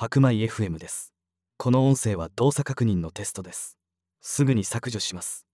白米 FM です。この音声は動作確認のテストです。すぐに削除します。